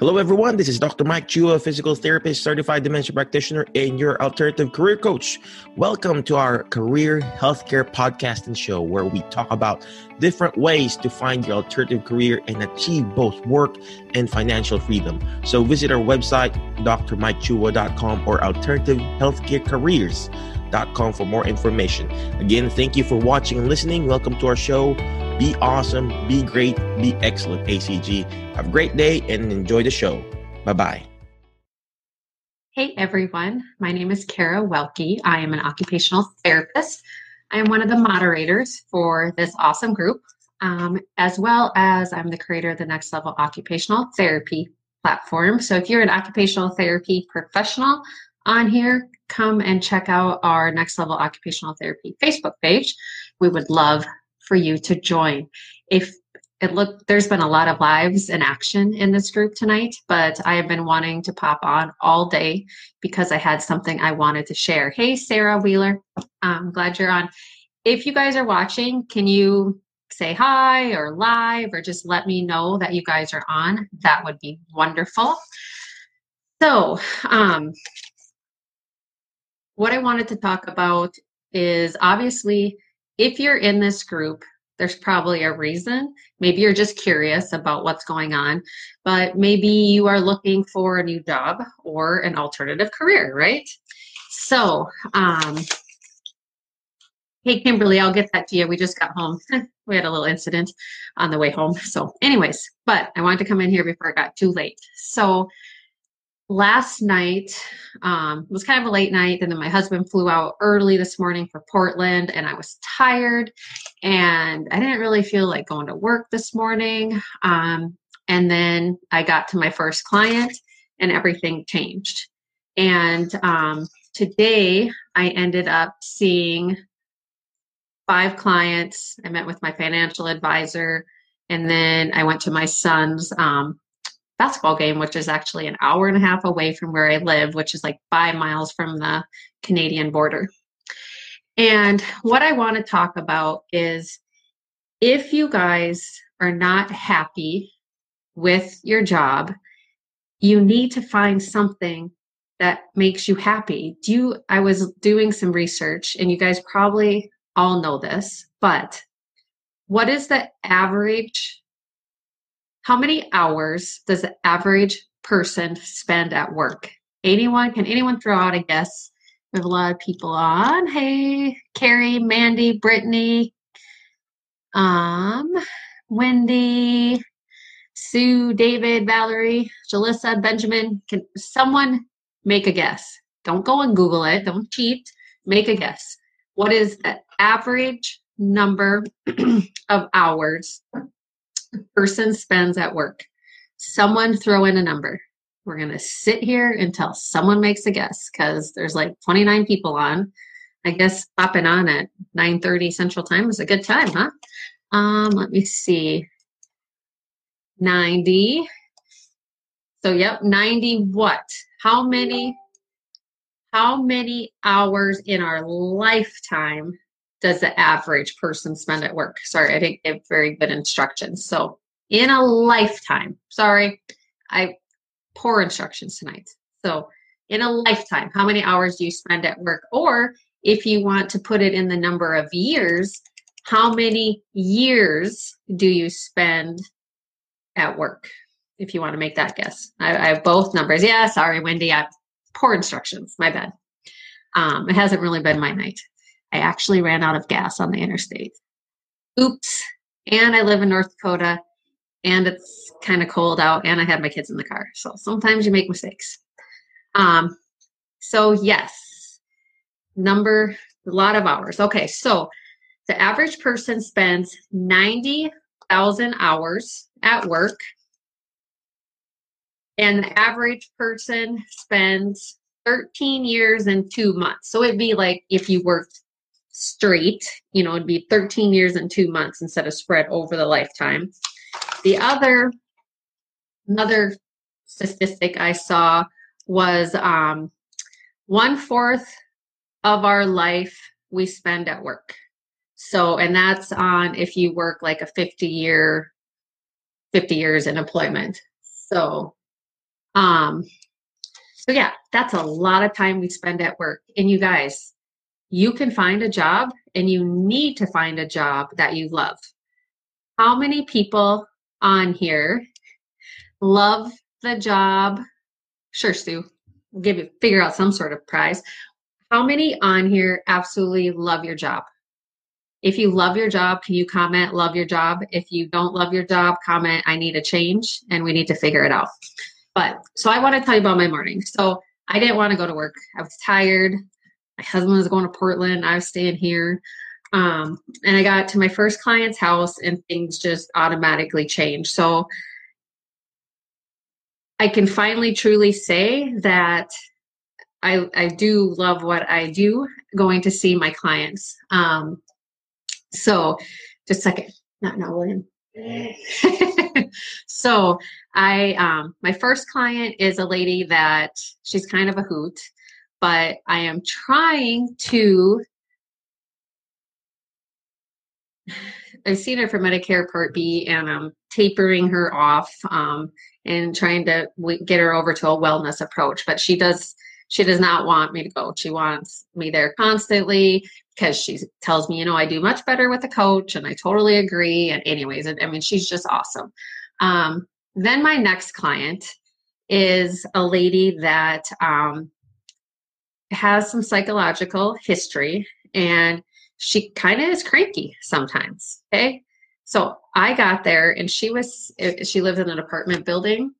Hello, everyone. This is Dr. Mike Chua, physical therapist, certified dementia practitioner, and your alternative career coach. Welcome to our career healthcare podcast and show where we talk about different ways to find your alternative career and achieve both work and financial freedom. So visit our website, drmikechua.com or alternativehealthcarecareers.com for more information. Again, thank you for watching and listening. Welcome to our show. Be awesome, be great, be excellent, ACG. Have a great day and enjoy the show. Bye bye. Hey everyone, my name is Kara Welke. I am an occupational therapist. I am one of the moderators for this awesome group, um, as well as I'm the creator of the Next Level Occupational Therapy platform. So if you're an occupational therapy professional on here, come and check out our Next Level Occupational Therapy Facebook page. We would love for you to join. If it look there's been a lot of lives in action in this group tonight, but I have been wanting to pop on all day because I had something I wanted to share. Hey, Sarah Wheeler, I'm glad you're on. If you guys are watching, can you say hi or live or just let me know that you guys are on? That would be wonderful. So, um, what I wanted to talk about is obviously if you're in this group, there's probably a reason. Maybe you're just curious about what's going on, but maybe you are looking for a new job or an alternative career, right? So, um, hey, Kimberly, I'll get that to you. We just got home. we had a little incident on the way home. So, anyways, but I wanted to come in here before it got too late. So, last night um, was kind of a late night and then my husband flew out early this morning for portland and i was tired and i didn't really feel like going to work this morning um, and then i got to my first client and everything changed. And um, today i ended up seeing five clients. I met with my financial advisor and then i went to my son's um, basketball game, which is actually an hour and a half away from where I live, which is like five miles from the Canadian border. And what I want to talk about is if you guys are not happy with your job, you need to find something that makes you happy. Do you I was doing some research and you guys probably all know this, but what is the average how many hours does the average person spend at work? Anyone? Can anyone throw out a guess? We have a lot of people on. Hey, Carrie, Mandy, Brittany, um, Wendy, Sue, David, Valerie, Jalissa, Benjamin. Can someone make a guess? Don't go and Google it. Don't cheat. Make a guess. What is the average number of hours person spends at work. Someone throw in a number. We're going to sit here until someone makes a guess because there's like 29 people on. I guess popping on at 9:30 Central Time is a good time, huh? Um, let me see. 90. So yep, 90 what? How many how many hours in our lifetime does the average person spend at work? Sorry, I didn't give very good instructions. So, in a lifetime, sorry, I poor instructions tonight. So, in a lifetime, how many hours do you spend at work? Or if you want to put it in the number of years, how many years do you spend at work? If you want to make that guess, I, I have both numbers. Yeah, sorry, Wendy, I poor instructions. My bad. Um, it hasn't really been my night. I actually ran out of gas on the interstate. Oops. And I live in North Dakota and it's kind of cold out and I have my kids in the car. So sometimes you make mistakes. Um, so yes, number, a lot of hours. Okay. So the average person spends 90,000 hours at work and the average person spends 13 years and two months. So it'd be like if you worked straight, you know, it'd be 13 years and two months instead of spread over the lifetime. The other, another statistic I saw was um, one fourth of our life we spend at work. So, and that's on if you work like a 50 year, 50 years in employment. So, Um, so yeah, that's a lot of time we spend at work. And you guys, you can find a job and you need to find a job that you love. How many people on here love the job? Sure, Sue. Give you figure out some sort of prize. How many on here absolutely love your job? If you love your job, can you comment love your job? If you don't love your job, comment I need a change and we need to figure it out. But so I want to tell you about my morning. So I didn't want to go to work. I was tired. My husband was going to Portland. I was staying here. Um, and I got to my first client's house and things just automatically changed. So I can finally truly say that I, I do love what I do going to see my clients. Um, so just a second, not now, William. so I um my first client is a lady that she's kind of a hoot, but I am trying to I've seen her for Medicare Part B and I'm tapering her off um, and trying to get her over to a wellness approach. But she does she does not want me to go. She wants me there constantly because she tells me, you know, I do much better with a coach, and I totally agree. And anyways, I mean, she's just awesome. Um, then my next client is a lady that um, has some psychological history, and she kind of is cranky sometimes. Okay, so I got there, and she was she lived in an apartment building,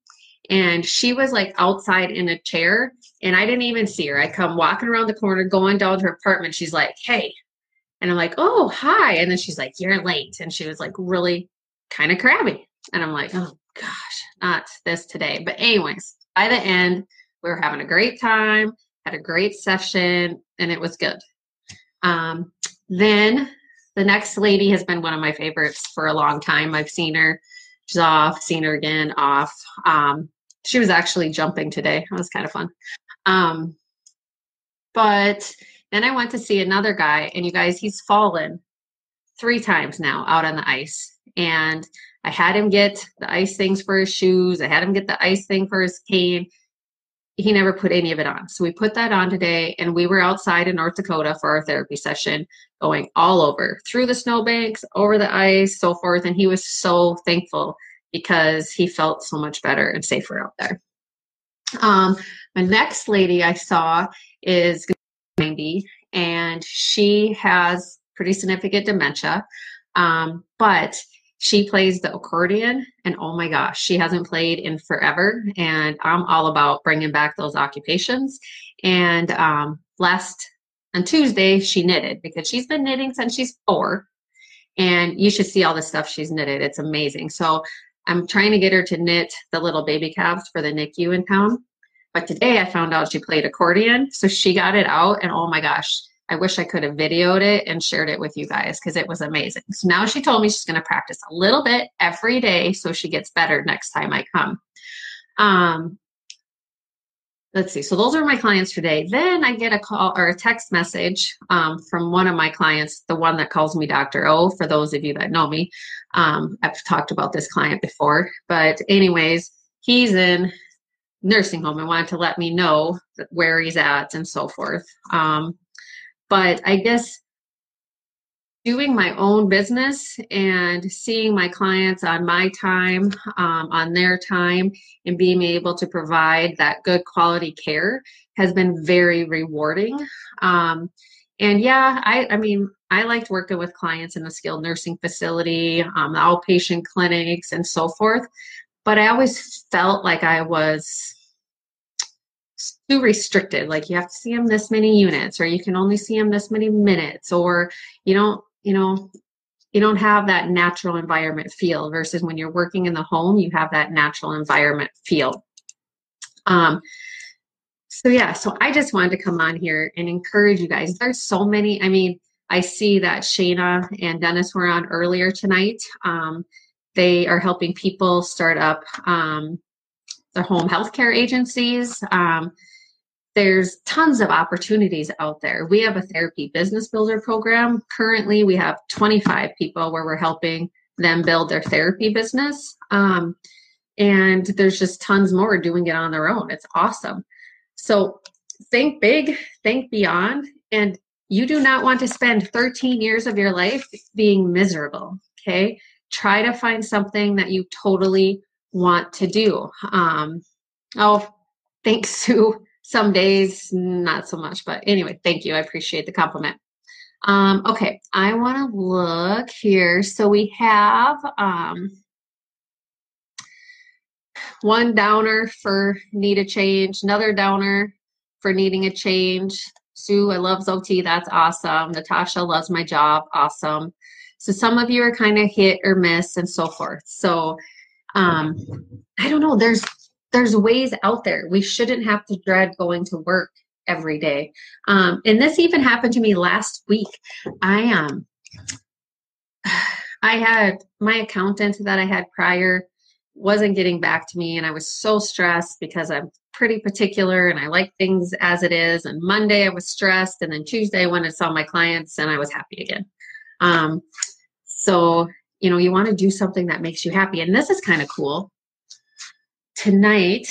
and she was like outside in a chair and I didn't even see her. I come walking around the corner, going down to her apartment. She's like, "Hey," and I'm like, "Oh, hi," and then she's like, "You're late," and she was like really kind of crabby, and I'm like, "Oh gosh, not this today." But anyways, by the end, we were having a great time, had a great session, and it was good. Um, then the next lady has been one of my favorites for a long time. I've seen her. She's off, seen her again, off. Um, she was actually jumping today. It was kind of fun. Um, but then I went to see another guy, and you guys, he's fallen three times now out on the ice. And I had him get the ice things for his shoes, I had him get the ice thing for his cane. He never put any of it on. So we put that on today, and we were outside in North Dakota for our therapy session, going all over through the snowbanks, over the ice, so forth. And he was so thankful because he felt so much better and safer out there. Um, my next lady I saw is 90, and she has pretty significant dementia, um, but she plays the accordion, and oh my gosh, she hasn't played in forever. And I'm all about bringing back those occupations. And um, last on Tuesday, she knitted because she's been knitting since she's four. And you should see all the stuff she's knitted. It's amazing. So I'm trying to get her to knit the little baby calves for the NICU in town. But today I found out she played accordion. So she got it out, and oh my gosh, I wish I could have videoed it and shared it with you guys because it was amazing. So now she told me she's going to practice a little bit every day so she gets better next time I come. Um, let's see. So those are my clients today. Then I get a call or a text message um, from one of my clients, the one that calls me Dr. O. For those of you that know me, um, I've talked about this client before. But anyways, he's in nursing home and wanted to let me know where he's at and so forth. Um, but I guess doing my own business and seeing my clients on my time, um, on their time, and being able to provide that good quality care has been very rewarding. Um, and yeah, I, I mean, I liked working with clients in the skilled nursing facility, um, outpatient clinics, and so forth. But I always felt like I was too restricted. Like you have to see them this many units, or you can only see them this many minutes, or you don't you know you don't have that natural environment feel versus when you're working in the home you have that natural environment feel. Um, so yeah so i just wanted to come on here and encourage you guys. There's so many i mean i see that shana and dennis were on earlier tonight. Um, they are helping people start up um, their home healthcare agencies um, there's tons of opportunities out there. We have a therapy business builder program. Currently, we have 25 people where we're helping them build their therapy business. Um, and there's just tons more doing it on their own. It's awesome. So think big, think beyond, and you do not want to spend 13 years of your life being miserable. Okay. Try to find something that you totally want to do. Um, oh, thanks, Sue. Some days, not so much, but anyway, thank you. I appreciate the compliment. Um, okay, I want to look here. So we have um, one downer for need a change, another downer for needing a change. Sue, I love OT. That's awesome. Natasha loves my job. Awesome. So some of you are kind of hit or miss and so forth. So um, I don't know. There's there's ways out there. We shouldn't have to dread going to work every day. Um, and this even happened to me last week. I um I had my accountant that I had prior wasn't getting back to me and I was so stressed because I'm pretty particular and I like things as it is. And Monday I was stressed and then Tuesday when I went and saw my clients and I was happy again. Um, so, you know, you want to do something that makes you happy. And this is kind of cool. Tonight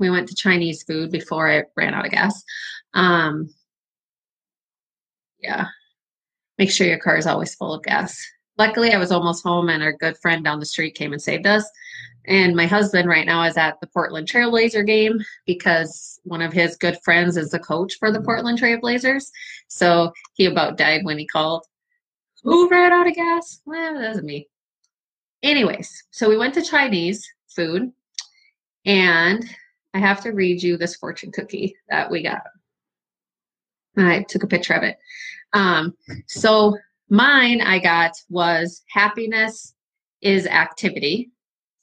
we went to Chinese food before I ran out of gas. Um, yeah. Make sure your car is always full of gas. Luckily, I was almost home, and our good friend down the street came and saved us. And my husband right now is at the Portland Trailblazer game because one of his good friends is the coach for the Portland Trailblazers. So he about died when he called. Who ran out of gas? Well, that wasn't me. Anyways, so we went to Chinese food, and I have to read you this fortune cookie that we got. I took a picture of it. Um, so mine I got was happiness is activity,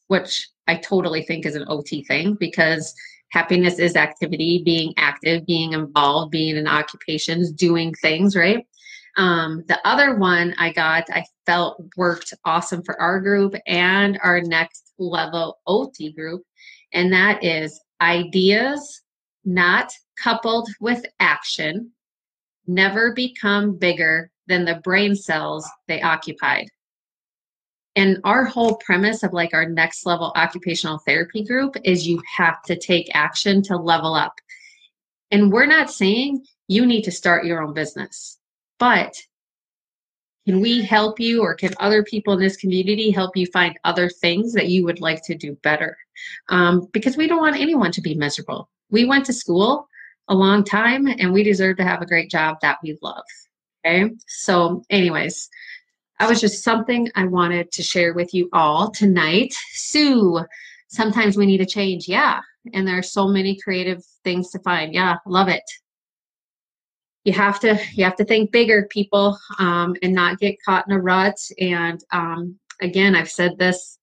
which I totally think is an OT thing because happiness is activity, being active, being involved, being in occupations, doing things, right? Um, the other one I got, I felt worked awesome for our group and our next level OT group, and that is ideas not coupled with action never become bigger than the brain cells they occupied. And our whole premise of like our next level occupational therapy group is you have to take action to level up. And we're not saying you need to start your own business, but can we help you or can other people in this community help you find other things that you would like to do better? Um, because we don't want anyone to be miserable. We went to school a long time and we deserve to have a great job that we love. Okay. So, anyways, that was just something I wanted to share with you all tonight. Sue, sometimes we need a change. Yeah. And there are so many creative things to find. Yeah. Love it. You have to you have to think bigger, people, um, and not get caught in a rut. And um, again, I've said this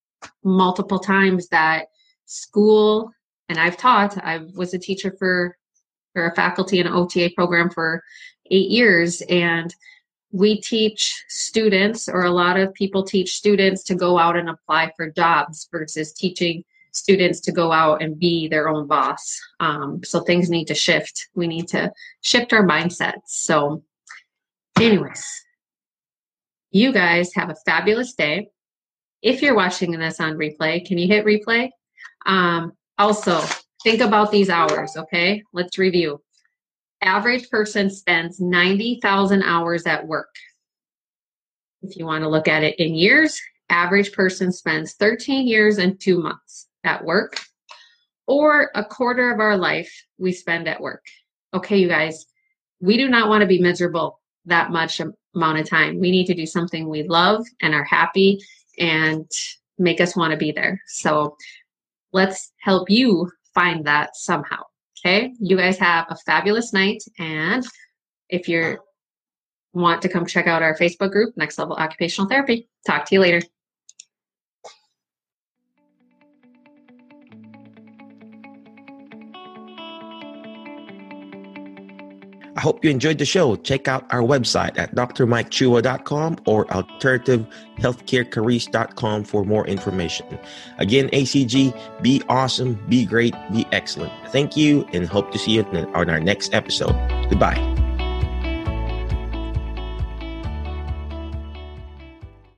multiple times that school, and I've taught. I was a teacher for or a faculty in an OTA program for eight years. And we teach students, or a lot of people teach students to go out and apply for jobs versus teaching students to go out and be their own boss. Um, so things need to shift. We need to shift our mindsets. So, anyways, you guys have a fabulous day. If you're watching this on replay, can you hit replay? Um, also, Think about these hours, okay? Let's review. Average person spends 90,000 hours at work. If you want to look at it in years, average person spends 13 years and two months at work, or a quarter of our life we spend at work. Okay, you guys, we do not want to be miserable that much amount of time. We need to do something we love and are happy and make us want to be there. So let's help you find that somehow. Okay. You guys have a fabulous night. And if you want to come check out our Facebook group, Next Level Occupational Therapy, talk to you later. I hope you enjoyed the show. Check out our website at drmikechua.com or alternativehealthcarecareers.com for more information. Again, ACG, be awesome, be great, be excellent. Thank you, and hope to see you on our next episode. Goodbye.